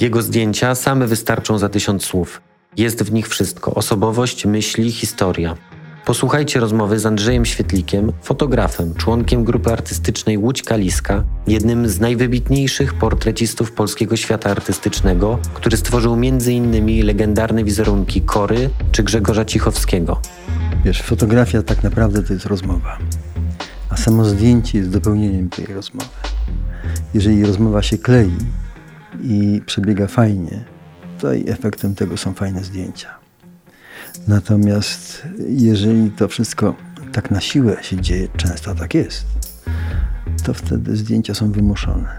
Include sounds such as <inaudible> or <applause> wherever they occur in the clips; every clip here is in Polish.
Jego zdjęcia same wystarczą za tysiąc słów. Jest w nich wszystko: osobowość, myśli, historia. Posłuchajcie rozmowy z Andrzejem Świetlikiem, fotografem, członkiem grupy artystycznej Łódź Kaliska, jednym z najwybitniejszych portrecistów polskiego świata artystycznego, który stworzył m.in. legendarne wizerunki Kory czy Grzegorza Cichowskiego. Wiesz, fotografia tak naprawdę to jest rozmowa, a samo zdjęcie jest dopełnieniem tej rozmowy. Jeżeli rozmowa się klei i przebiega fajnie, i efektem tego są fajne zdjęcia. Natomiast jeżeli to wszystko tak na siłę się dzieje, często tak jest, to wtedy zdjęcia są wymuszone.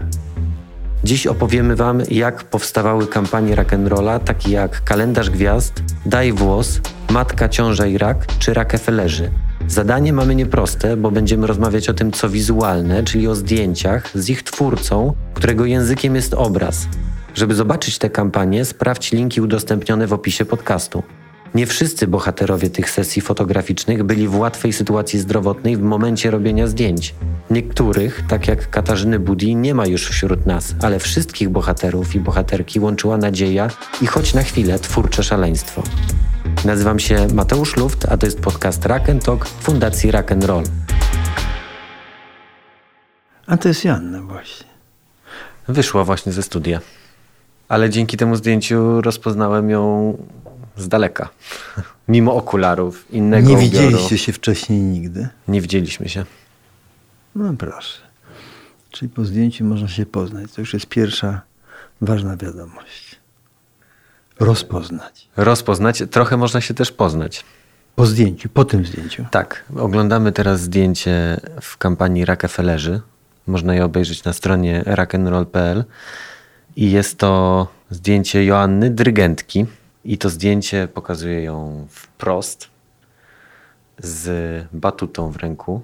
Dziś opowiemy Wam, jak powstawały kampanie rock'n'rolla, takie jak Kalendarz Gwiazd, Daj Włos, Matka, Ciąża i Rak czy Rockefellerzy. Zadanie mamy nieproste, bo będziemy rozmawiać o tym, co wizualne, czyli o zdjęciach z ich twórcą, którego językiem jest obraz. Żeby zobaczyć te kampanie, sprawdź linki udostępnione w opisie podcastu. Nie wszyscy bohaterowie tych sesji fotograficznych byli w łatwej sytuacji zdrowotnej w momencie robienia zdjęć. Niektórych, tak jak Katarzyny Budi, nie ma już wśród nas, ale wszystkich bohaterów i bohaterki łączyła nadzieja i choć na chwilę twórcze szaleństwo. Nazywam się Mateusz Luft, a to jest podcast Rock Talk Fundacji Rock Roll. A to jest Janna właśnie. Wyszła właśnie ze studia. Ale dzięki temu zdjęciu rozpoznałem ją z daleka. <laughs> Mimo okularów, innego Nie widzieliście ubioru. się wcześniej nigdy? Nie widzieliśmy się. No proszę. Czyli po zdjęciu można się poznać. To już jest pierwsza ważna wiadomość. Rozpoznać. Rozpoznać. Trochę można się też poznać. Po zdjęciu, po tym zdjęciu. Tak. Oglądamy teraz zdjęcie w kampanii Rockefellerzy. Można je obejrzeć na stronie rock'n'roll.pl. I jest to zdjęcie Joanny, dyrygentki, i to zdjęcie pokazuje ją wprost z batutą w ręku,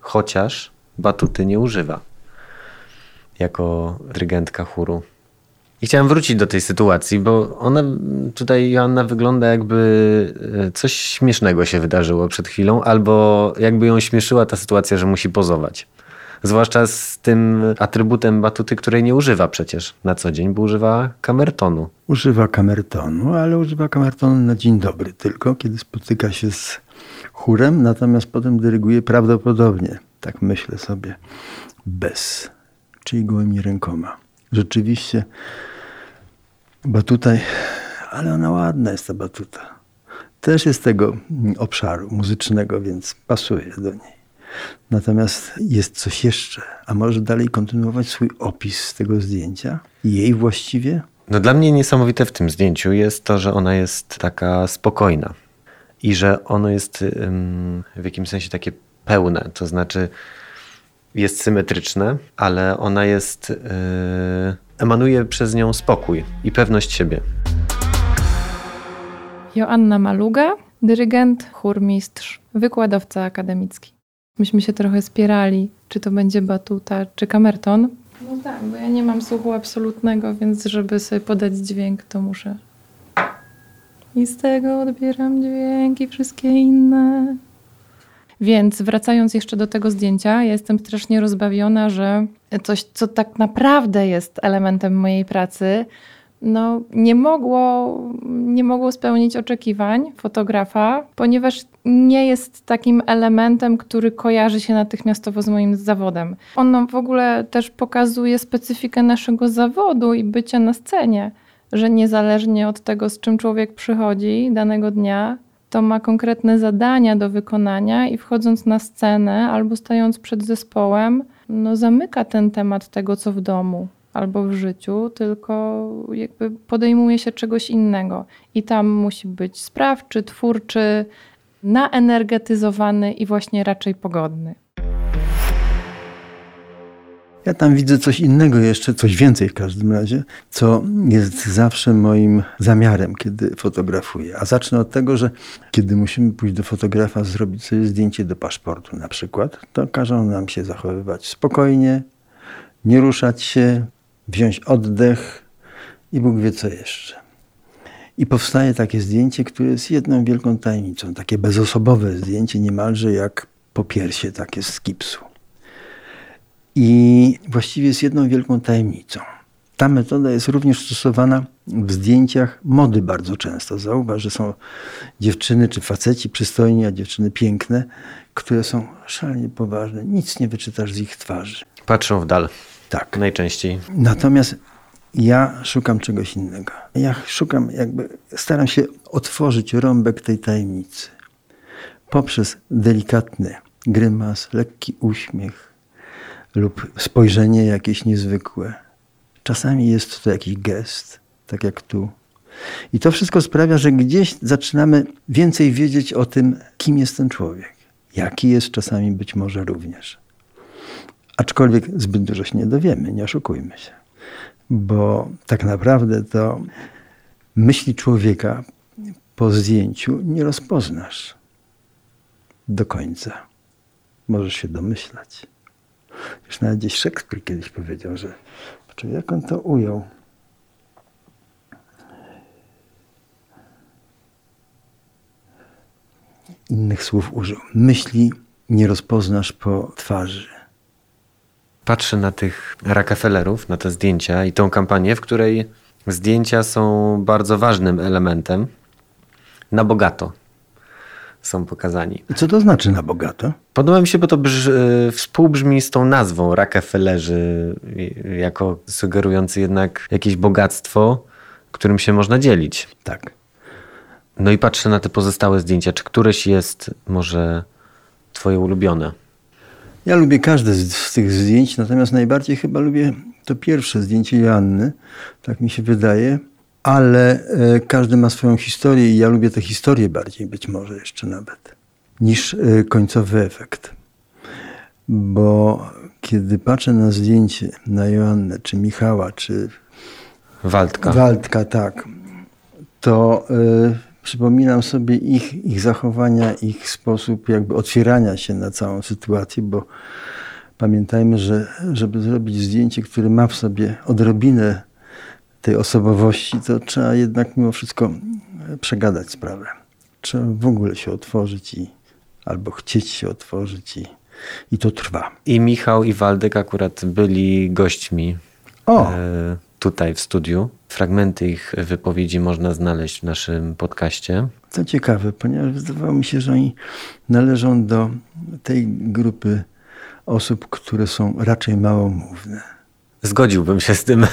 chociaż batuty nie używa jako dyrygentka chóru. I chciałem wrócić do tej sytuacji, bo ona tutaj, Joanna, wygląda jakby e, coś śmiesznego się wydarzyło przed chwilą, albo jakby ją śmieszyła ta sytuacja, że musi pozować. Zwłaszcza z tym atrybutem batuty, której nie używa przecież na co dzień, bo używa kamertonu. Używa kamertonu, ale używa kamertonu na dzień dobry tylko, kiedy spotyka się z chórem, natomiast potem dyryguje prawdopodobnie, tak myślę sobie, bez, czyli gołymi rękoma. Rzeczywiście batuta, ale ona ładna jest ta batuta. Też jest tego obszaru muzycznego, więc pasuje do niej. Natomiast jest coś jeszcze. A może dalej kontynuować swój opis tego zdjęcia? Jej właściwie? No dla mnie niesamowite w tym zdjęciu jest to, że ona jest taka spokojna i że ono jest w jakimś sensie takie pełne. To znaczy jest symetryczne, ale ona jest. Yy, emanuje przez nią spokój i pewność siebie. Joanna Maluga, dyrygent, chórmistrz, wykładowca akademicki. Myśmy się trochę spierali, czy to będzie batuta, czy kamerton. No tak, bo ja nie mam słuchu absolutnego, więc żeby sobie podać dźwięk, to muszę. I z tego odbieram dźwięki, wszystkie inne. Więc wracając jeszcze do tego zdjęcia, ja jestem strasznie rozbawiona, że coś, co tak naprawdę jest elementem mojej pracy, no, nie, mogło, nie mogło spełnić oczekiwań fotografa, ponieważ nie jest takim elementem, który kojarzy się natychmiastowo z moim zawodem. On w ogóle też pokazuje specyfikę naszego zawodu i bycia na scenie, że niezależnie od tego, z czym człowiek przychodzi danego dnia, to ma konkretne zadania do wykonania i wchodząc na scenę albo stając przed zespołem, no zamyka ten temat tego, co w domu albo w życiu, tylko jakby podejmuje się czegoś innego. I tam musi być sprawczy, twórczy, naenergetyzowany i właśnie raczej pogodny. Ja tam widzę coś innego jeszcze, coś więcej w każdym razie, co jest zawsze moim zamiarem, kiedy fotografuję. A zacznę od tego, że kiedy musimy pójść do fotografa, zrobić sobie zdjęcie do paszportu na przykład, to każą nam się zachowywać spokojnie, nie ruszać się, wziąć oddech i Bóg wie co jeszcze. I powstaje takie zdjęcie, które jest jedną wielką tajemnicą. Takie bezosobowe zdjęcie, niemalże jak popiersie takie z gipsu. I właściwie jest jedną wielką tajemnicą. Ta metoda jest również stosowana w zdjęciach mody bardzo często. Zauważ, że są dziewczyny czy faceci przystojni, a dziewczyny piękne, które są szalenie poważne. Nic nie wyczytasz z ich twarzy. Patrzą w dal. Tak. Najczęściej. Natomiast ja szukam czegoś innego. Ja szukam, jakby staram się otworzyć rąbek tej tajemnicy poprzez delikatny grymas, lekki uśmiech lub spojrzenie jakieś niezwykłe. Czasami jest to jakiś gest, tak jak tu. I to wszystko sprawia, że gdzieś zaczynamy więcej wiedzieć o tym, kim jest ten człowiek. Jaki jest czasami być może również. Aczkolwiek zbyt dużo się nie dowiemy, nie oszukujmy się. Bo tak naprawdę to myśli człowieka po zdjęciu nie rozpoznasz do końca. Możesz się domyślać. Już nawet gdzieś Szekspir kiedyś powiedział, że Czyli jak on to ujął? Innych słów użył. Myśli nie rozpoznasz po twarzy. Patrzę na tych Rockefellerów, na te zdjęcia i tą kampanię, w której zdjęcia są bardzo ważnym elementem na bogato są pokazani. Co to znaczy na bogato? Podoba mi się, bo to brz, y, współbrzmi z tą nazwą Rockefellerzy, jako sugerujący jednak jakieś bogactwo, którym się można dzielić. Tak. No i patrzę na te pozostałe zdjęcia. Czy któreś jest może twoje ulubione? Ja lubię każde z, z, tych zdjęć, natomiast najbardziej chyba lubię to pierwsze zdjęcie Joanny. Tak mi się wydaje ale e, każdy ma swoją historię i ja lubię tę historię bardziej być może jeszcze nawet niż e, końcowy efekt. Bo kiedy patrzę na zdjęcie na Joannę, czy Michała, czy Waldka, Waldka tak, to y, przypominam sobie ich, ich zachowania, ich sposób jakby otwierania się na całą sytuację, bo pamiętajmy, że żeby zrobić zdjęcie, które ma w sobie odrobinę tej osobowości, to trzeba jednak mimo wszystko przegadać sprawę. Trzeba w ogóle się otworzyć i albo chcieć się otworzyć i, i to trwa. I Michał i Waldek akurat byli gośćmi o. E, tutaj w studiu. Fragmenty ich wypowiedzi można znaleźć w naszym podcaście. Co ciekawe, ponieważ wydawało mi się, że oni należą do tej grupy osób, które są raczej małomówne. Zgodziłbym się z tym.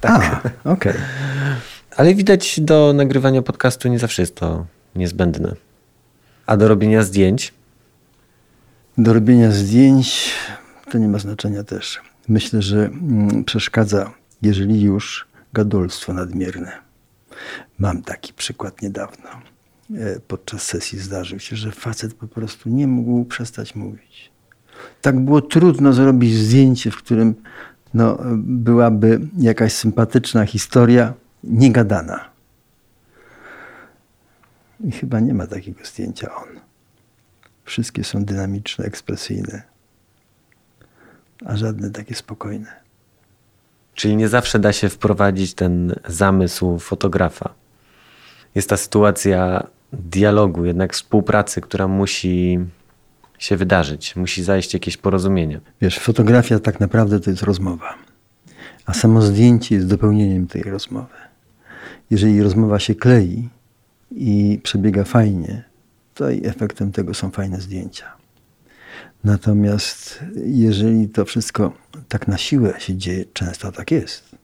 Tak. okej. Okay. Ale widać do nagrywania podcastu nie zawsze jest to niezbędne. A do robienia zdjęć? Do robienia zdjęć to nie ma znaczenia też. Myślę, że mm, przeszkadza, jeżeli już, gadulstwo nadmierne. Mam taki przykład niedawno. E, podczas sesji zdarzył się, że facet po prostu nie mógł przestać mówić. Tak było trudno zrobić zdjęcie, w którym no, byłaby jakaś sympatyczna historia, niegadana. I chyba nie ma takiego zdjęcia on. Wszystkie są dynamiczne, ekspresyjne, a żadne takie spokojne. Czyli nie zawsze da się wprowadzić ten zamysł fotografa. Jest ta sytuacja dialogu, jednak współpracy, która musi się wydarzyć, musi zajść jakieś porozumienie. Wiesz, fotografia tak naprawdę to jest rozmowa, a samo zdjęcie jest dopełnieniem tej rozmowy. Jeżeli rozmowa się klei i przebiega fajnie, to i efektem tego są fajne zdjęcia. Natomiast jeżeli to wszystko tak na siłę się dzieje, często tak jest,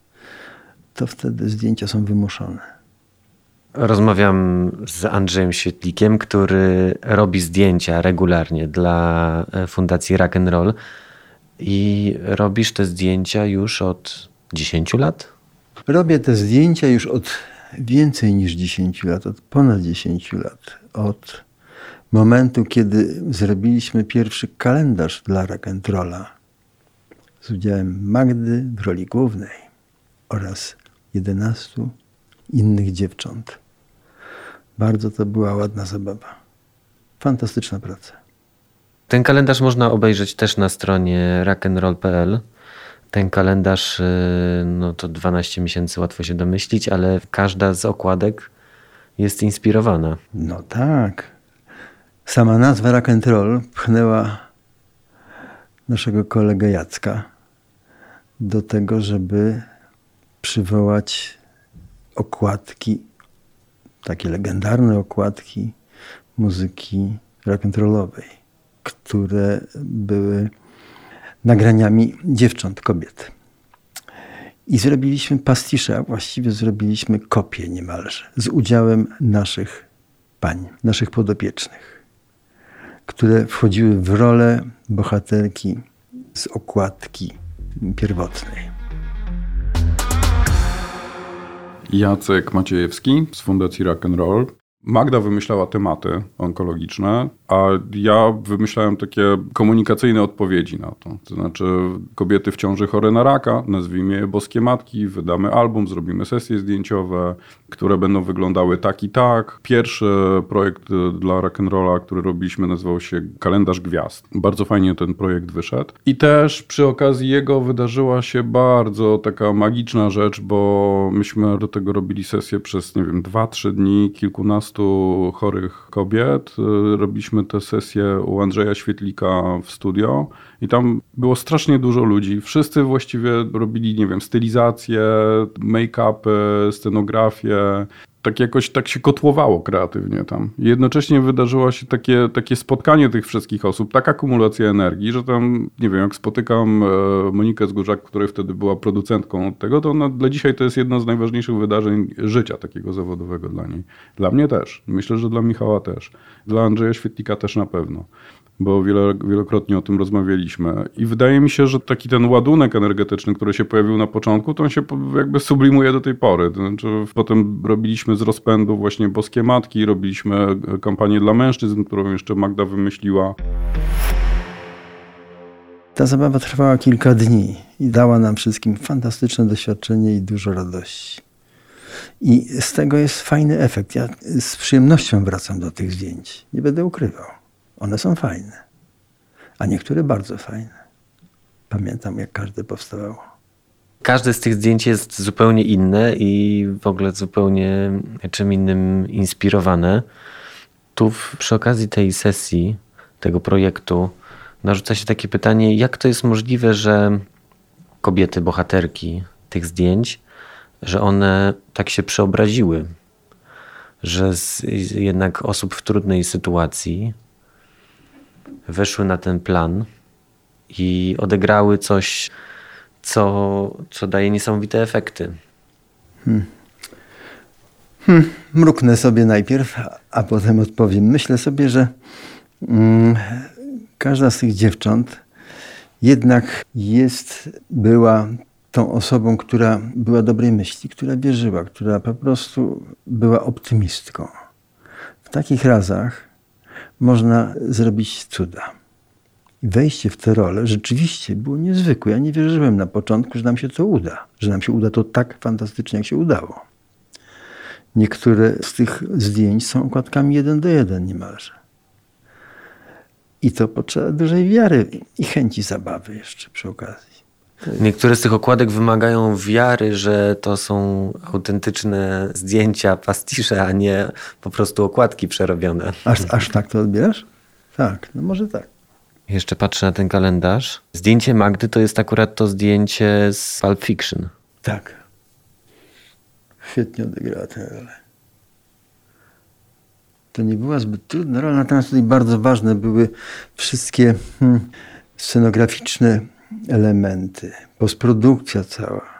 to wtedy zdjęcia są wymuszone. Rozmawiam z Andrzejem Świetlikiem, który robi zdjęcia regularnie dla e, Fundacji Rock and Roll. I robisz te zdjęcia już od 10 lat? Robię te zdjęcia już od więcej niż 10 lat, od ponad 10 lat. Od momentu, kiedy zrobiliśmy pierwszy kalendarz dla Rock and Rolla z udziałem Magdy w roli głównej oraz 11 innych dziewcząt. Bardzo to była ładna zabawa. Fantastyczna praca. Ten kalendarz można obejrzeć też na stronie rockandroll.pl. Ten kalendarz, y, no to 12 miesięcy łatwo się domyślić, ale każda z okładek jest inspirowana. No tak. Sama nazwa Rock and Roll pchnęła naszego kolegę Jacka do tego, żeby przywołać okładki, takie legendarne okładki muzyki rock'n'rollowej, które były nagraniami dziewcząt, kobiet. I zrobiliśmy pastisze, a właściwie zrobiliśmy kopię niemalże, z udziałem naszych pań, naszych podopiecznych, które wchodziły w rolę bohaterki z okładki pierwotnej. Jacek Maciejewski z Fundacji Rock and Roll. Magda wymyślała tematy onkologiczne, a ja wymyślałem takie komunikacyjne odpowiedzi na to. To znaczy, kobiety w ciąży chore na raka, nazwijmy je Boskie Matki, wydamy album, zrobimy sesje zdjęciowe, które będą wyglądały tak i tak. Pierwszy projekt dla rock'n'rolla, który robiliśmy, nazywał się Kalendarz Gwiazd. Bardzo fajnie ten projekt wyszedł. I też przy okazji jego wydarzyła się bardzo taka magiczna rzecz, bo myśmy do tego robili sesję przez, nie wiem, dwa, trzy dni, kilkunastu chorych kobiet. Robiliśmy tę sesję u Andrzeja Świetlika w studio i tam było strasznie dużo ludzi. Wszyscy właściwie robili, nie wiem, stylizację, make-upy, scenografię. Tak jakoś tak się kotłowało kreatywnie tam. Jednocześnie wydarzyło się takie, takie spotkanie tych wszystkich osób, taka akumulacja energii, że tam, nie wiem, jak spotykam e, Monikę Zgórzak, która wtedy była producentką tego, to ona dla dzisiaj to jest jedno z najważniejszych wydarzeń życia takiego zawodowego dla niej. Dla mnie też. Myślę, że dla Michała też. Dla Andrzeja Świetlika też na pewno bo wielokrotnie o tym rozmawialiśmy. I wydaje mi się, że taki ten ładunek energetyczny, który się pojawił na początku, to on się jakby sublimuje do tej pory. To znaczy, potem robiliśmy z rozpędu właśnie Boskie Matki, robiliśmy kampanię dla mężczyzn, którą jeszcze Magda wymyśliła. Ta zabawa trwała kilka dni i dała nam wszystkim fantastyczne doświadczenie i dużo radości. I z tego jest fajny efekt. Ja z przyjemnością wracam do tych zdjęć. Nie będę ukrywał. One są fajne, a niektóre bardzo fajne. Pamiętam, jak każde powstawało. Każde z tych zdjęć jest zupełnie inne i w ogóle zupełnie czym innym inspirowane. Tu przy okazji tej sesji, tego projektu, narzuca się takie pytanie, jak to jest możliwe, że kobiety, bohaterki tych zdjęć, że one tak się przeobraziły, że z jednak osób w trudnej sytuacji weszły na ten plan i odegrały coś, co, co daje niesamowite efekty. Hmm. Hmm. Mruknę sobie najpierw, a potem odpowiem. Myślę sobie, że mm, każda z tych dziewcząt jednak jest, była tą osobą, która była dobrej myśli, która wierzyła, która po prostu była optymistką. W takich razach można zrobić cuda. I wejście w tę rolę rzeczywiście było niezwykłe. Ja nie wierzyłem na początku, że nam się to uda, że nam się uda to tak fantastycznie, jak się udało. Niektóre z tych zdjęć są okładkami jeden do jeden niemalże. I to potrzeba dużej wiary i chęci zabawy jeszcze przy okazji. Niektóre z tych okładek wymagają wiary, że to są autentyczne zdjęcia, pastisze, a nie po prostu okładki przerobione. Aż, aż tak to odbierasz? Tak, no może tak. Jeszcze patrzę na ten kalendarz. Zdjęcie Magdy to jest akurat to zdjęcie z Pulp Fiction. Tak. Świetnie odegrała tę rolę. To nie była zbyt trudna rola, natomiast tutaj bardzo ważne były wszystkie hmm, scenograficzne elementy, postprodukcja cała.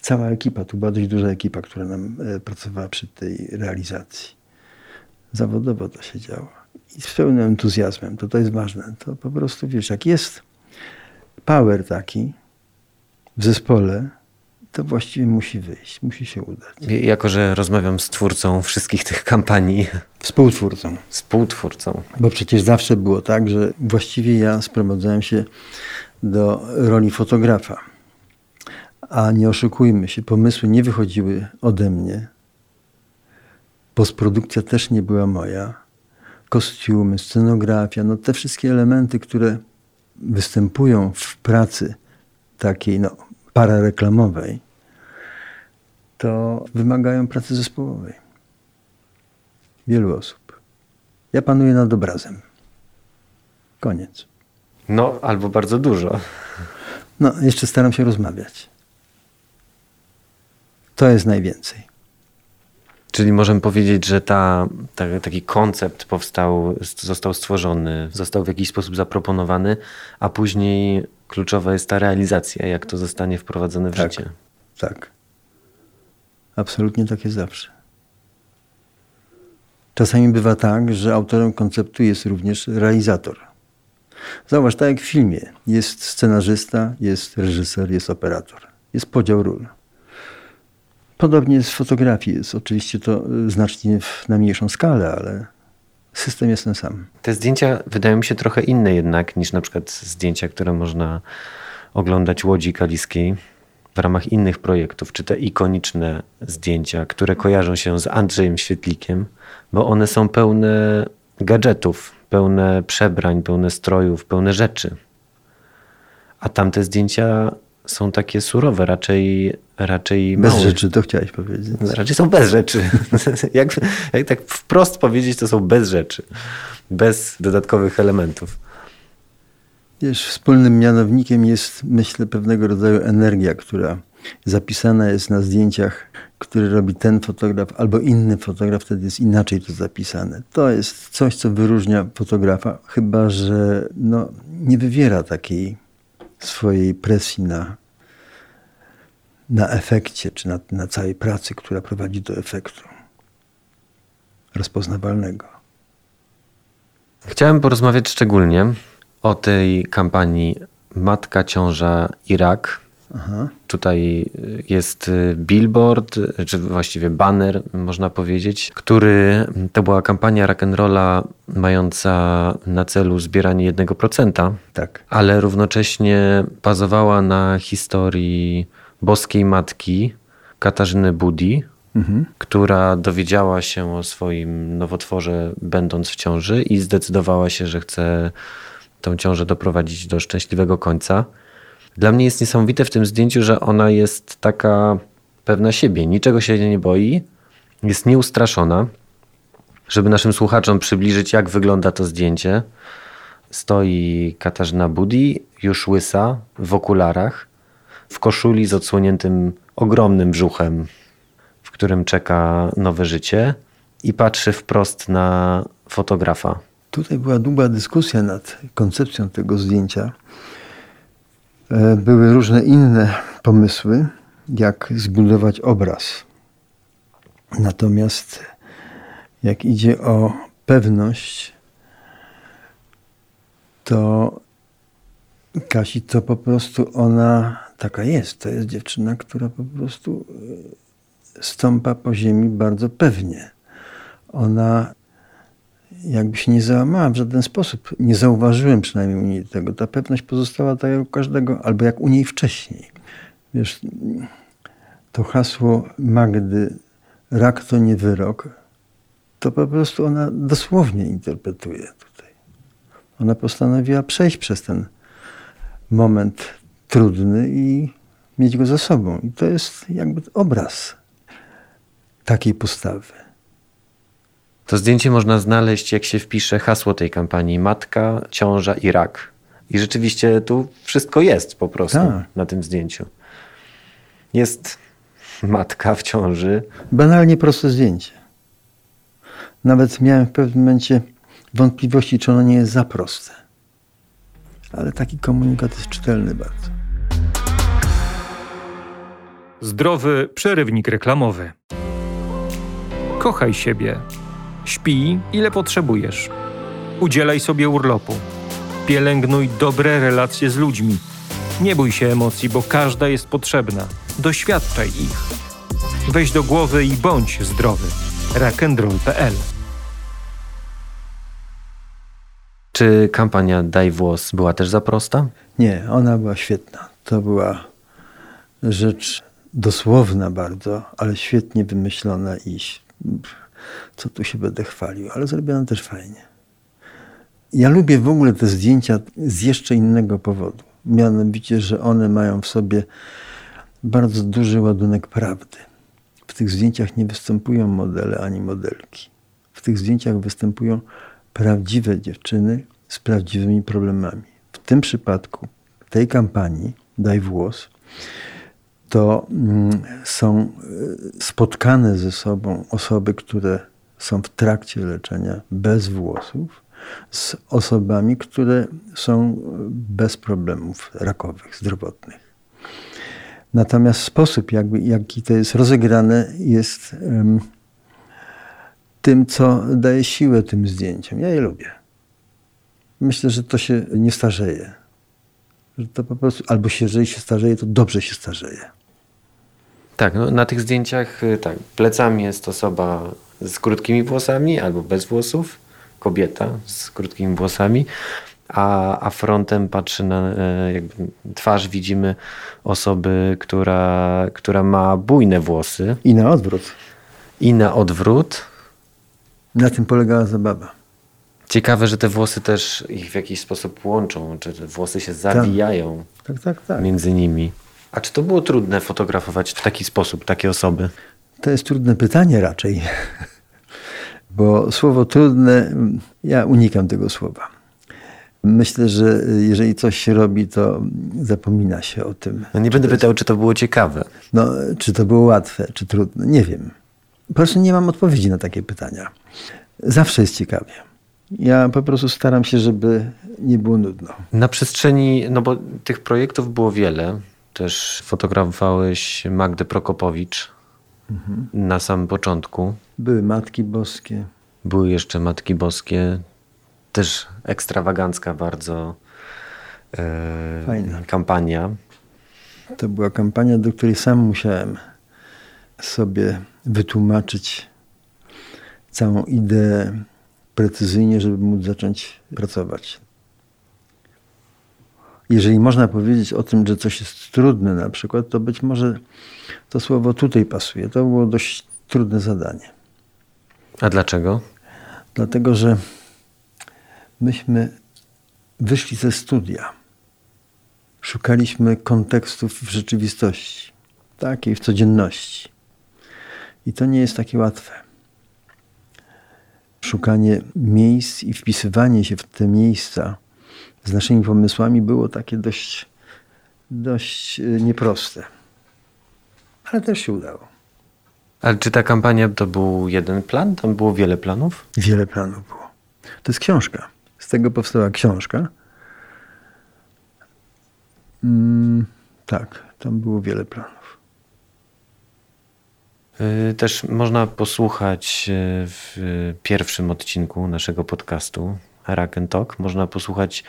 Cała ekipa, tu była dość duża ekipa, która nam e, pracowała przy tej realizacji. Zawodowo to się działo. I z pełnym entuzjazmem, to to jest ważne. To po prostu, wiesz, jak jest power taki w zespole, to właściwie musi wyjść, musi się udać. Jako, że rozmawiam z twórcą wszystkich tych kampanii. Współtwórcą. Współtwórcą. Bo przecież zawsze było tak, że właściwie ja sprowadzałem się do roli fotografa. A nie oszukujmy się, pomysły nie wychodziły ode mnie. Postprodukcja też nie była moja. Kostiumy, scenografia, no te wszystkie elementy, które występują w pracy takiej no, parareklamowej, to wymagają pracy zespołowej. Wielu osób. Ja panuję nad obrazem. Koniec. No, albo bardzo dużo. No, jeszcze staram się rozmawiać. To jest najwięcej. Czyli możemy powiedzieć, że ta, ta, taki koncept powstał, został stworzony, został w jakiś sposób zaproponowany, a później kluczowa jest ta realizacja, jak to zostanie wprowadzone w Tak. życie. Tak. Absolutnie tak jest zawsze. Czasami bywa tak, że autorem konceptu jest również realizator. Zauważ, tak jak w filmie. Jest scenarzysta, jest reżyser, jest operator. Jest podział ról. Podobnie jest w fotografii. Jest oczywiście to y, znacznie w- na mniejszą skalę, ale system jest ten sam. Te zdjęcia wydają mi się trochę inne jednak niż na przykład zdjęcia, które można oglądać Łodzi Kaliskiej w ramach innych projektów, czy te ikoniczne zdjęcia, które kojarzą się z Andrzejem Świetlikiem, bo one są pełne gadżetów, pełne przebrań, pełne strojów, pełne rzeczy. A tamte zdjęcia są takie surowe, raczej, raczej Bez małe. rzeczy to chciałeś powiedzieć. Raczej są bez rzeczy. <laughs> jak, jak tak wprost powiedzieć, to są bez rzeczy. Bez dodatkowych elementów. Wiesz, wspólnym mianownikiem jest, myślę, pewnego rodzaju energia, która zapisana jest na zdjęciach, które robi ten fotograf albo inny fotograf, wtedy jest inaczej to zapisane. To jest coś, co wyróżnia fotografa, chyba że no, nie wywiera takiej swojej presji na, na efekcie, czy na, na całej pracy, która prowadzi do efektu rozpoznawalnego. Chciałem porozmawiać szczególnie o tej kampanii Matka, Ciąża i Rak. Aha. Tutaj jest billboard, czy właściwie banner, można powiedzieć, który to była kampania rock'n'rolla mająca na celu zbieranie 1%, Tak. ale równocześnie bazowała na historii boskiej matki Katarzyny Budi, Mhm. która dowiedziała się o swoim nowotworze, będąc w ciąży, i zdecydowała się, że chce tą ciążę doprowadzić do szczęśliwego końca. Dla mnie jest niesamowite w tym zdjęciu, że ona jest taka pewna siebie, niczego się nie boi, jest nieustraszona. Żeby naszym słuchaczom przybliżyć, jak wygląda to zdjęcie, stoi Katarzyna Budi, już łysa, w okularach, w koszuli z odsłoniętym ogromnym brzuchem, w którym czeka nowe życie i patrzy wprost na fotografa. Tutaj była długa dyskusja nad koncepcją tego zdjęcia. E, Były różne inne pomysły, jak zbudować obraz. Natomiast jak idzie o pewność, to Kasi to po prostu ona taka jest. To jest dziewczyna, która po prostu e, stąpa po ziemi bardzo pewnie. Ona jakby się nie załamała w żaden sposób. Nie zauważyłem przynajmniej u niej tego. Ta pewność pozostała tak jak u każdego, albo jak u niej wcześniej. Wiesz, to hasło Magdy, rak to nie wyrok, to po prostu ona dosłownie interpretuje tutaj. Ona postanowiła przejść przez ten moment trudny i mieć go za sobą. I to jest jakby obraz takiej postawy. To zdjęcie można znaleźć, jak się wpisze hasło tej kampanii Matka, Ciąża i Rak. I rzeczywiście tu wszystko jest po prostu Tak. na tym zdjęciu. Jest matka w ciąży, Banalnie proste zdjęcie. Nawet miałem w pewnym momencie wątpliwości, czy ono nie jest za proste. Ale taki komunikat jest czytelny bardzo. Zdrowy przerywnik reklamowy. Kochaj siebie. Śpij ile potrzebujesz. Udzielaj sobie urlopu. Pielęgnuj dobre relacje z ludźmi. Nie bój się emocji, bo każda jest potrzebna. Doświadczaj ich. Weź do głowy i bądź zdrowy. rockandroll.pl Czy kampania Daj włos była też za prosta? Nie, ona była świetna. To była rzecz dosłowna bardzo, ale świetnie wymyślona i co tu się będę chwalił, ale zrobiona też fajnie. Ja lubię w ogóle te zdjęcia z jeszcze innego powodu. Mianowicie, że one mają w sobie bardzo duży ładunek prawdy. W tych zdjęciach nie występują modele ani modelki. W tych zdjęciach występują prawdziwe dziewczyny z prawdziwymi problemami. W tym przypadku, tej kampanii Daj Włos, to mm, są e, spotkane ze sobą osoby, które są w trakcie leczenia bez włosów, z osobami, które są bez problemów rakowych, zdrowotnych. Natomiast sposób, jakby, jaki to jest rozegrane, jest um, tym, co daje siłę tym zdjęciom. Ja je lubię. Myślę, że to się nie starzeje. Że to po prostu, albo się, jeżeli się starzeje, to dobrze się starzeje. Tak, no, na tych zdjęciach y, tak, plecami jest osoba z krótkimi włosami albo bez włosów, kobieta z krótkimi włosami, a, a frontem patrzy na e, jakby twarz, widzimy osoby, która, która ma bujne włosy. I na odwrót. I na odwrót. Na tym polegała zabawa. Ciekawe, że te włosy też ich w jakiś sposób łączą, czy te włosy się zawijają tak, tak, tak. między nimi. A czy to było trudne fotografować w taki sposób takie osoby? To jest trudne pytanie raczej. <laughs> Bo słowo trudne, ja unikam tego słowa. Myślę, że jeżeli coś się robi, to zapomina się o tym. No nie będę pytał, czy to było ciekawe. No, czy to było łatwe, czy trudne. Nie wiem. Po prostu nie mam odpowiedzi na takie pytania. Zawsze jest ciekawie. Ja po prostu staram się, żeby nie było nudno. Na przestrzeni, no bo tych projektów było wiele. Też fotografowałeś Magdę Prokopowicz mhm. na samym początku. Były Matki Boskie. Były jeszcze Matki Boskie. Też ekstrawagancka bardzo e, Fajna. kampania. To była kampania, do której sam musiałem sobie wytłumaczyć całą ideę precyzyjnie, żeby móc zacząć pracować. Jeżeli można powiedzieć o tym, że coś jest trudne na przykład, to być może to słowo tutaj pasuje. To było dość trudne zadanie. A dlaczego? Dlatego, że myśmy wyszli ze studia. Szukaliśmy kontekstów w rzeczywistości, takiej w codzienności. I to nie jest takie łatwe. Szukanie miejsc i wpisywanie się w te miejsca z naszymi pomysłami było takie dość, dość e, nieproste. Ale też się udało. Ale czy ta kampania to był jeden plan? Tam było wiele planów? Wiele planów było. To jest książka. Z tego powstała książka. Mm, tak, tam było wiele planów. Y, też można posłuchać y, w pierwszym odcinku naszego podcastu Rack and Talk. Można posłuchać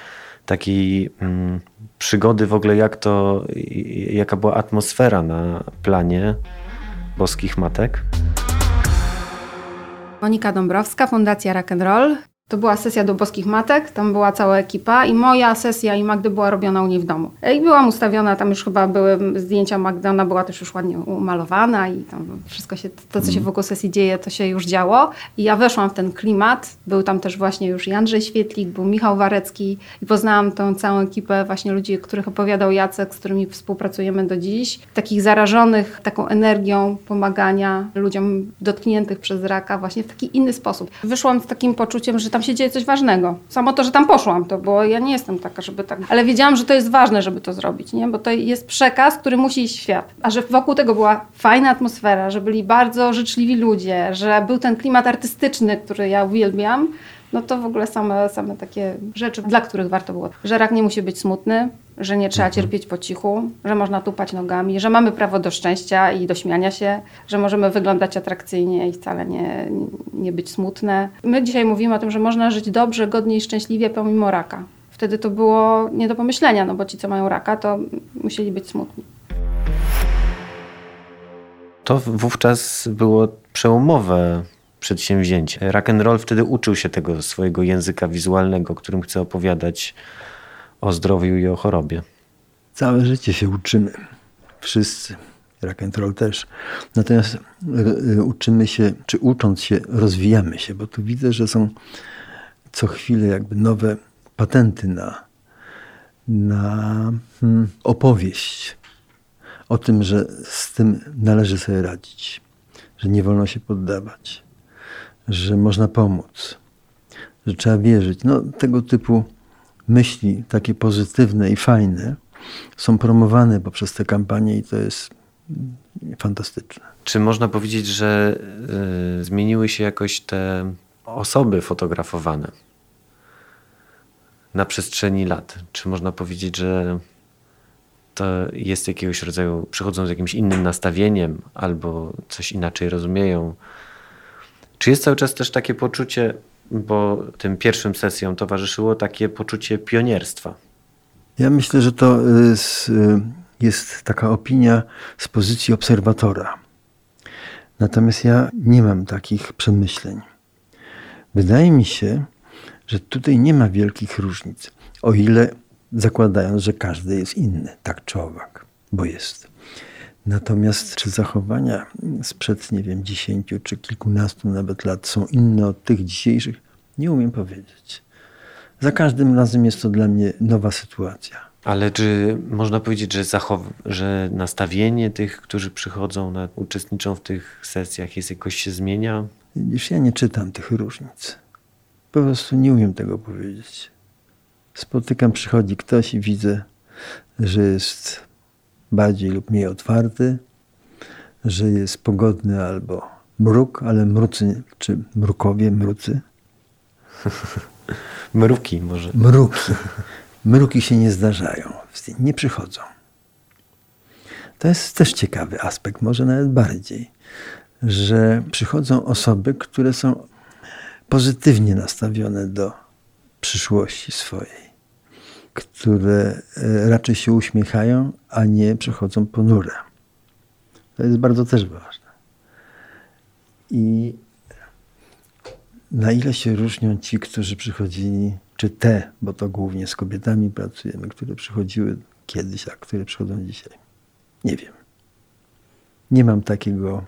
takiej mm, przygody w ogóle, jak to, jaka była atmosfera na planie Boskich Matek. Monika Dąbrowska, Fundacja Rock and Roll. To była sesja do boskich matek, tam była cała ekipa i moja sesja i Magdy była robiona u niej w domu. I byłam ustawiona, tam już chyba były zdjęcia Magdy, ona była też już ładnie umalowana i tam wszystko się, to co się wokół sesji dzieje, to się już działo. I ja weszłam w ten klimat, był tam też właśnie już Jandrzej Świetlik, był Michał Warecki i poznałam tą całą ekipę właśnie ludzi, których opowiadał Jacek, z którymi współpracujemy do dziś. Takich zarażonych taką energią pomagania ludziom dotkniętych przez raka właśnie w taki inny sposób. Wyszłam z takim poczuciem, że tam się dzieje coś ważnego. Samo to, że tam poszłam, to bo ja nie jestem taka, żeby tak. Ale wiedziałam, że to jest ważne, żeby to zrobić, nie? Bo to jest przekaz, który musi iść w świat. A że wokół tego była fajna atmosfera, że byli bardzo życzliwi ludzie, że był ten klimat artystyczny, który ja uwielbiam, no to w ogóle same, same takie rzeczy, dla których warto było. Że rak nie musi być smutny, że nie trzeba mhm. cierpieć po cichu, że można tupać nogami, że mamy prawo do szczęścia i do śmiania się, że możemy wyglądać atrakcyjnie i wcale nie, nie być smutne. My dzisiaj mówimy o tym, że można żyć dobrze, godnie i szczęśliwie pomimo raka. Wtedy to było nie do pomyślenia, no bo ci, co mają raka, to musieli być smutni. To wówczas było przełomowe przedsięwzięcie. Rock and roll wtedy uczył się tego swojego języka wizualnego, którym chce opowiadać o zdrowiu i o chorobie. Całe życie się uczymy. Wszyscy. Rock and roll też. Natomiast e, uczymy się, czy ucząc się, rozwijamy się, bo tu widzę, że są co chwilę jakby nowe patenty na, na hmm, opowieść o tym, że z tym należy sobie radzić, że nie wolno się poddawać, że można pomóc, że trzeba wierzyć. No, tego typu myśli, takie pozytywne i fajne, są promowane poprzez te kampanie i to jest fantastyczne. Czy można powiedzieć, że y, zmieniły się jakoś te osoby fotografowane na przestrzeni lat? Czy można powiedzieć, że to jest jakiegoś rodzaju, przychodzą z jakimś innym nastawieniem albo coś inaczej rozumieją? Czy jest cały czas też takie poczucie, bo tym pierwszym sesjom towarzyszyło takie poczucie pionierstwa? Ja myślę, że to jest, jest taka opinia z pozycji obserwatora. Natomiast ja nie mam takich przemyśleń. Wydaje mi się, że tutaj nie ma wielkich różnic, o ile zakładając, że każdy jest inny, tak czy owak, bo jest. Natomiast czy zachowania sprzed, nie wiem, dziesięciu czy kilkunastu nawet lat są inne od tych dzisiejszych, nie umiem powiedzieć. Za każdym razem jest to dla mnie nowa sytuacja. Ale czy można powiedzieć, że, zachow- że nastawienie tych, którzy przychodzą, na, uczestniczą w tych sesjach, jest jakoś się zmienia? Już ja nie czytam tych różnic. Po prostu nie umiem tego powiedzieć. Spotykam, przychodzi ktoś i widzę, że jest bardziej lub mniej otwarty, że jest pogodny albo mruk, ale mrucy, czy mrukowie, mrucy. <laughs> Mruki może. Mruki. Mruki się nie zdarzają, nie przychodzą. To jest też ciekawy aspekt, może nawet bardziej, że przychodzą osoby, które są pozytywnie nastawione do przyszłości swojej, które e, raczej się uśmiechają, a nie przychodzą ponure. To jest bardzo też ważne. I na ile się różnią ci, którzy przychodzili, czy te, bo to głównie z kobietami pracujemy, które przychodziły kiedyś, a które przychodzą dzisiaj? Nie wiem. Nie mam takiego,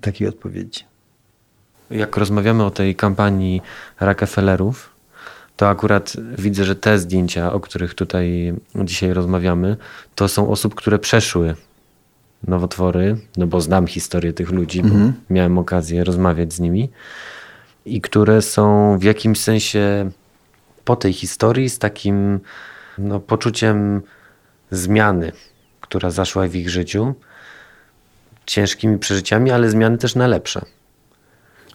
takiej odpowiedzi. Jak rozmawiamy o tej kampanii Rockefellerów, to akurat widzę, że te zdjęcia, o których tutaj dzisiaj rozmawiamy, to są osób, które przeszły nowotwory, no bo znam historię tych ludzi, bo Mhm. miałem okazję rozmawiać z nimi i które są w jakimś sensie po tej historii z takim no, poczuciem zmiany, która zaszła w ich życiu, ciężkimi przeżyciami, ale zmiany też na lepsze.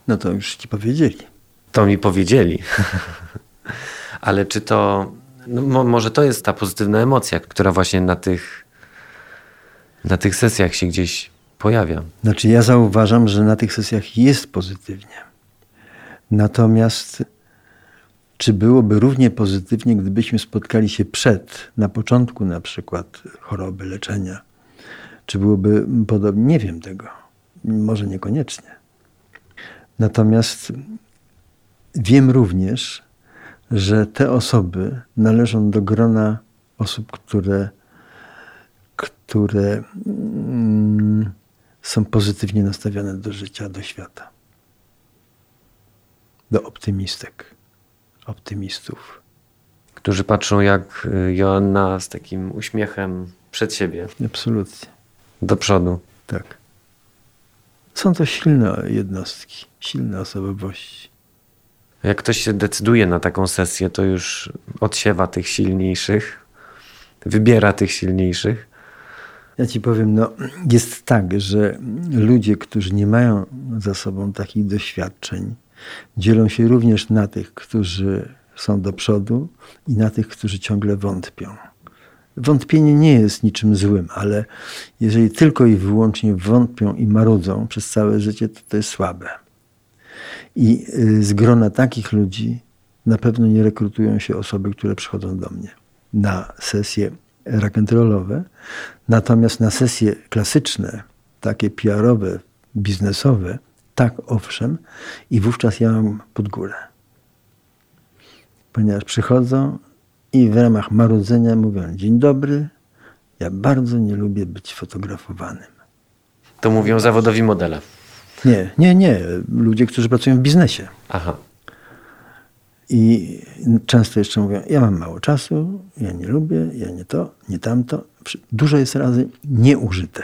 No to już ci powiedzieli. To mi powiedzieli. <laughs> Ale czy to. No, mo, może to jest ta pozytywna emocja, która właśnie na tych, na tych sesjach się gdzieś pojawia. Znaczy, ja zauważam, że na tych sesjach jest pozytywnie. Natomiast czy byłoby równie pozytywnie, gdybyśmy spotkali się przed, na początku na przykład choroby, leczenia? Czy byłoby podobnie? Nie wiem tego. Może niekoniecznie. Natomiast wiem również, że te osoby należą do grona osób, które, które mm, są pozytywnie nastawione do życia, do świata. Do optymistek, optymistów. Którzy patrzą jak y, Joanna z takim uśmiechem przed siebie, Absolutnie, do przodu. tak. Są to silne jednostki, silne osobowości. Jak ktoś się decyduje na taką sesję, to już odsiewa tych silniejszych, wybiera tych silniejszych. Ja ci powiem, no, jest tak, że ludzie, którzy nie mają za sobą takich doświadczeń, dzielą się również na tych, którzy są do przodu i na tych, którzy ciągle wątpią. Wątpienie nie jest niczym złym, ale jeżeli tylko i wyłącznie wątpią i marudzą przez całe życie, to to jest słabe. I y, z grona takich ludzi na pewno nie rekrutują się osoby, które przychodzą do mnie na sesje rock'n'rollowe. Natomiast na sesje klasyczne, takie PR-owe, biznesowe, tak owszem, i wówczas ja mam pod górę. Ponieważ przychodzą i w ramach marudzenia mówią: Dzień dobry, ja bardzo nie lubię być fotografowanym. To mówią zawodowi modele. Nie, nie, nie. Ludzie, którzy pracują w biznesie. Aha. I często jeszcze mówią, ja mam mało czasu, ja nie lubię, ja nie to, nie tamto. Dużo jest razy nieużyte.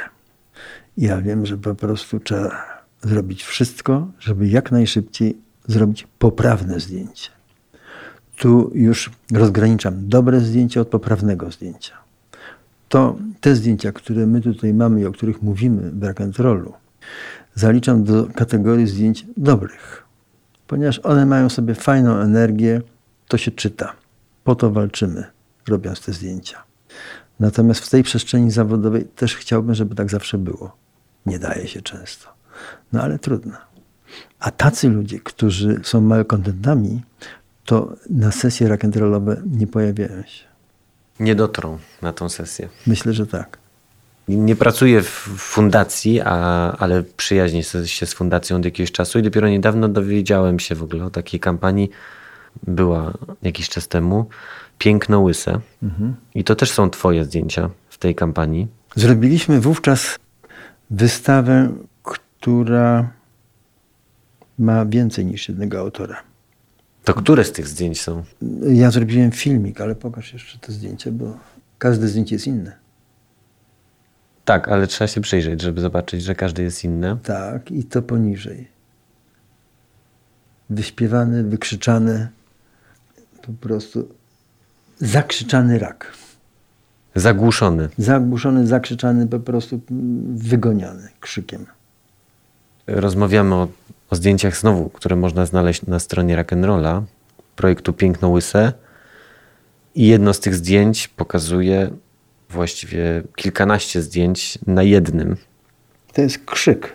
Ja wiem, że po prostu trzeba zrobić wszystko, żeby jak najszybciej zrobić poprawne zdjęcie. Tu już rozgraniczam dobre zdjęcie od poprawnego zdjęcia. to te zdjęcia, które my tutaj mamy i o których mówimy w rock'n'rollu, zaliczam do kategorii zdjęć dobrych, ponieważ one mają sobie fajną energię, to się czyta. Po to walczymy, robiąc te zdjęcia. Natomiast w tej przestrzeni zawodowej też chciałbym, żeby tak zawsze było. Nie daje się często. No ale trudno. A tacy ludzie, którzy są malkontentami, to na sesje rock'n'rollowe nie pojawiają się. Nie dotrą na tą sesję. Myślę, że tak. Nie pracuję w fundacji, a, ale przyjaźnię się z fundacją od jakiegoś czasu i dopiero niedawno dowiedziałem się w ogóle o takiej kampanii. Była jakiś czas temu. Piękno łyse. Mhm. I to też są twoje zdjęcia w tej kampanii. Zrobiliśmy wówczas wystawę, która ma więcej niż jednego autora. To które z tych zdjęć są? Ja zrobiłem filmik, ale pokaż jeszcze te zdjęcie, bo każde zdjęcie jest inne. Tak, ale trzeba się przyjrzeć, żeby zobaczyć, że każde jest inne. Tak, i to poniżej. Wyśpiewany, wykrzyczany, po prostu zakrzyczany rak. Zagłuszony. Zagłuszony, zakrzyczany, po prostu wygoniony krzykiem. Rozmawiamy o, o zdjęciach znowu, które można znaleźć na stronie Rock'n'Rolla, projektu Piękno Łyse. I jedno z tych zdjęć pokazuje właściwie kilkanaście zdjęć na jednym. To jest krzyk.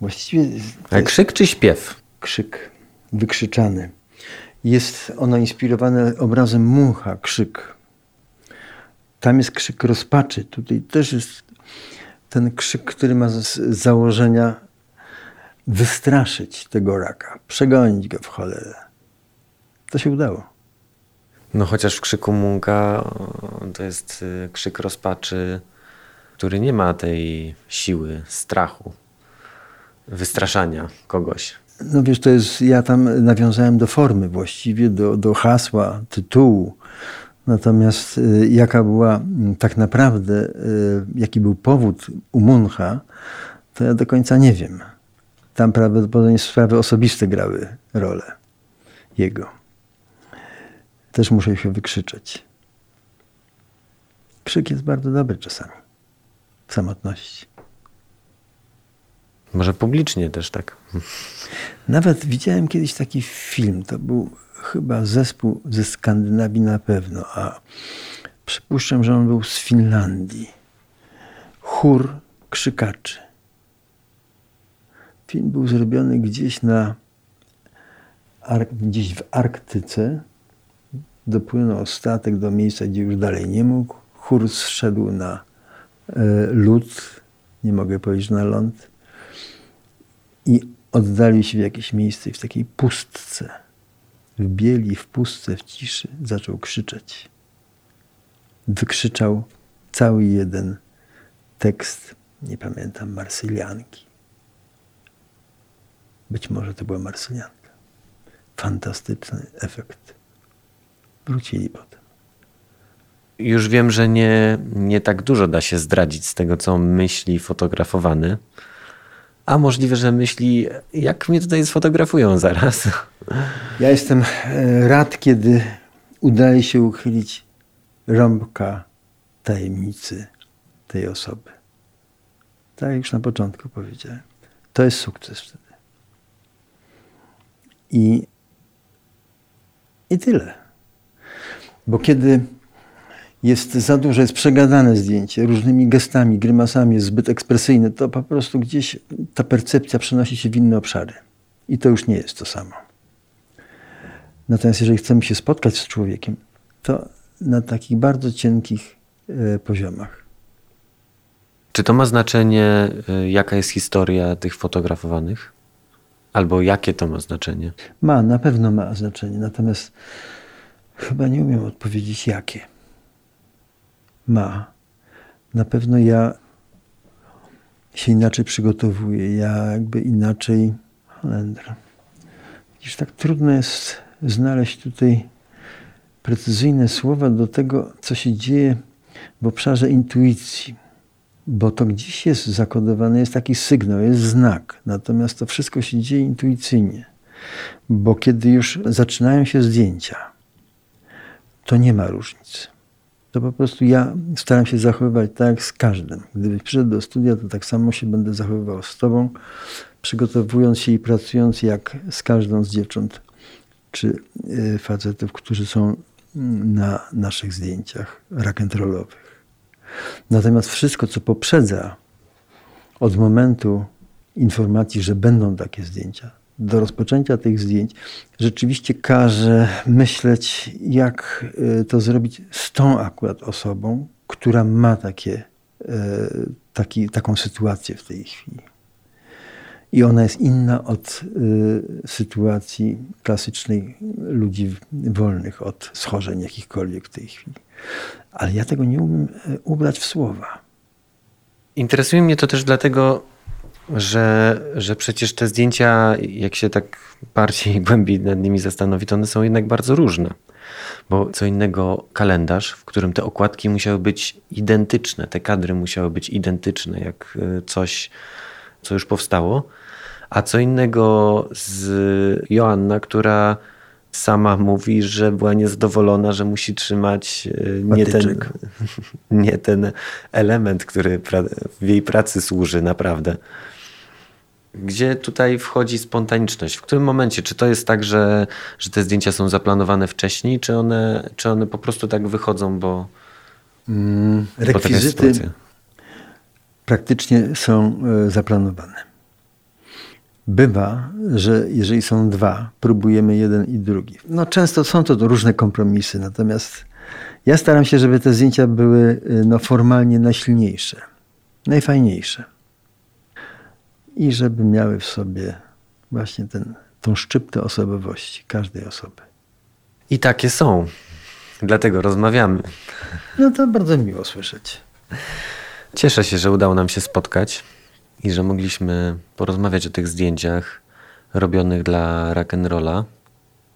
Właściwie. A krzyk czy śpiew? Krzyk, wykrzyczany. Jest ono inspirowane obrazem mucha, krzyk. Tam jest krzyk rozpaczy. Tutaj też jest ten krzyk, który ma z założenia wystraszyć tego raka, przegonić go w cholerę. To się udało. No chociaż w krzyku Munka to jest y, krzyk rozpaczy, który nie ma tej siły, strachu, wystraszania kogoś. No wiesz, to jest, ja tam nawiązałem do formy właściwie, do, do hasła, tytułu. Natomiast y, jaka była tak naprawdę, jaki był powód u Muncha, to ja do końca nie wiem. Tam prawdopodobnie sprawy osobiste grały rolę jego. Też muszę się wykrzyczeć. Krzyk jest bardzo dobry czasami. W samotności. Może publicznie też tak. Nawet widziałem kiedyś taki film. To był chyba zespół ze Skandynawii na pewno, a przypuszczam, że on był z Finlandii. Chór krzykaczy. Film był zrobiony gdzieś na gdzieś w Arktyce. Dopłynął statek do miejsca, gdzie już dalej nie mógł. Chór zszedł na e, lód, nie mogę powiedzieć na ląd, i oddalił się w jakieś miejsce w takiej pustce. W bieli, w pustce, w ciszy zaczął krzyczeć. Wykrzyczał cały jeden tekst, nie pamiętam, Marsylianki. Być może to była Marsylianka. Fantastyczny efekt. Wrócili potem. Już wiem, że nie, nie tak dużo da się zdradzić z tego, co myśli fotografowany. A możliwe, że myśli, jak mnie tutaj sfotografują zaraz. <laughs> Ja jestem e, rad, kiedy udaje się uchylić rąbka tajemnicy tej osoby. Tak jak już na początku powiedziałem. To jest sukces wtedy. I, i tyle. Bo kiedy jest za duże, jest przegadane zdjęcie różnymi gestami, grymasami, jest zbyt ekspresyjne, to po prostu gdzieś ta percepcja przenosi się w inne obszary. I to już nie jest to samo. Natomiast jeżeli chcemy się spotkać z człowiekiem, to na takich bardzo cienkich e, poziomach. Czy to ma znaczenie, e, jaka jest historia tych fotografowanych? Albo jakie to ma znaczenie? Ma, na pewno ma znaczenie, natomiast chyba nie umiem odpowiedzieć jakie. Ma. Na pewno ja się inaczej przygotowuję, ja jakby inaczej. Holendra. Widzisz, tak trudno jest znaleźć tutaj precyzyjne słowa do tego, co się dzieje w obszarze intuicji bo to gdzieś jest zakodowane, jest taki sygnał, jest znak. Natomiast to wszystko się dzieje intuicyjnie, bo kiedy już zaczynają się zdjęcia, to nie ma różnic. To po prostu ja staram się zachowywać tak z każdym. Gdybyś przyszedł do studia, to tak samo się będę zachowywał z tobą, przygotowując się i pracując jak z każdą z dziewcząt czy y, facetów, którzy są mm, na naszych zdjęciach rock'n'rollowych. Natomiast wszystko, co poprzedza od momentu informacji, że będą takie zdjęcia, do rozpoczęcia tych zdjęć, rzeczywiście każe myśleć, jak y, to zrobić z tą akurat osobą, która ma takie, y, taki, taką sytuację w tej chwili. I ona jest inna od y, sytuacji klasycznej ludzi wolnych od schorzeń jakichkolwiek w tej chwili. Ale ja tego nie umiem ubrać w słowa. Interesuje mnie to też dlatego, że, że przecież te zdjęcia, jak się tak bardziej głębiej nad nimi zastanowi, to one są jednak bardzo różne. Bo co innego kalendarz, w którym te okładki musiały być identyczne, te kadry musiały być identyczne, jak y, coś, co już powstało, a co innego z Joanna, która sama mówi, że była niezadowolona, że musi trzymać y, nie ten, <laughs> nie ten element, który w jej pracy służy naprawdę. Gdzie tutaj wchodzi spontaniczność? W którym momencie? Czy to jest tak, że, że te zdjęcia są zaplanowane wcześniej, czy one, czy one po prostu tak wychodzą, bo. Mm, rekwizyty praktycznie są e, zaplanowane. Bywa, że jeżeli są dwa, próbujemy jeden i drugi. No często są to różne kompromisy, natomiast ja staram się, żeby te zdjęcia były e, no, formalnie najsilniejsze, najfajniejsze i żeby miały w sobie właśnie ten, tą szczyptę osobowości każdej osoby. I takie są. Dlatego rozmawiamy. No to bardzo miło słyszeć. Cieszę się, że udało nam się spotkać i że mogliśmy porozmawiać o tych zdjęciach robionych dla rock'n'rolla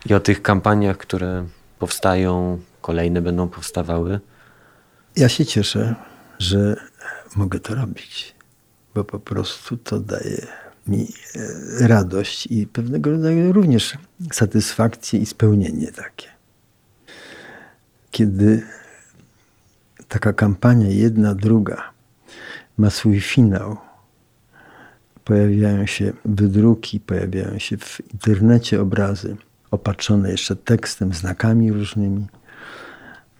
i o tych kampaniach, które powstają, kolejne będą powstawały. Ja się cieszę, że mogę to robić bo po prostu to daje mi e, radość i pewnego rodzaju również satysfakcję i spełnienie takie. Kiedy taka kampania, jedna, druga, ma swój finał, pojawiają się wydruki, pojawiają się w internecie obrazy opatrzone jeszcze tekstem, znakami różnymi,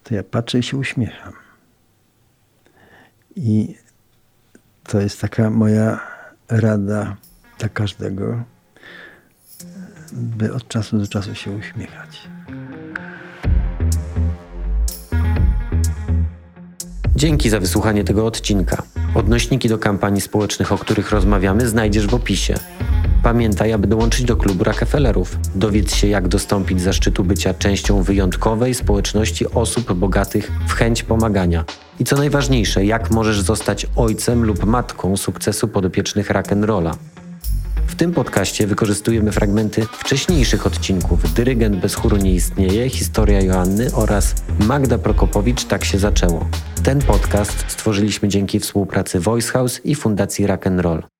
to ja patrzę i się uśmiecham. I to jest taka moja rada dla każdego, by od czasu do czasu się uśmiechać. Dzięki za wysłuchanie tego odcinka. Odnośniki do kampanii społecznych, o których rozmawiamy, znajdziesz w opisie. Pamiętaj, aby dołączyć do klubu Rockefellerów. Dowiedz się, jak dostąpić zaszczytu bycia częścią wyjątkowej społeczności osób bogatych w chęć pomagania. I co najważniejsze, jak możesz zostać ojcem lub matką sukcesu podopiecznych rock'n'rolla. W tym podcaście wykorzystujemy fragmenty wcześniejszych odcinków Dyrygent bez chóru nie istnieje, Historia Joanny oraz Magda Prokopowicz Tak się zaczęło. Ten podcast stworzyliśmy dzięki współpracy Voice House i Fundacji Rock'n'Roll.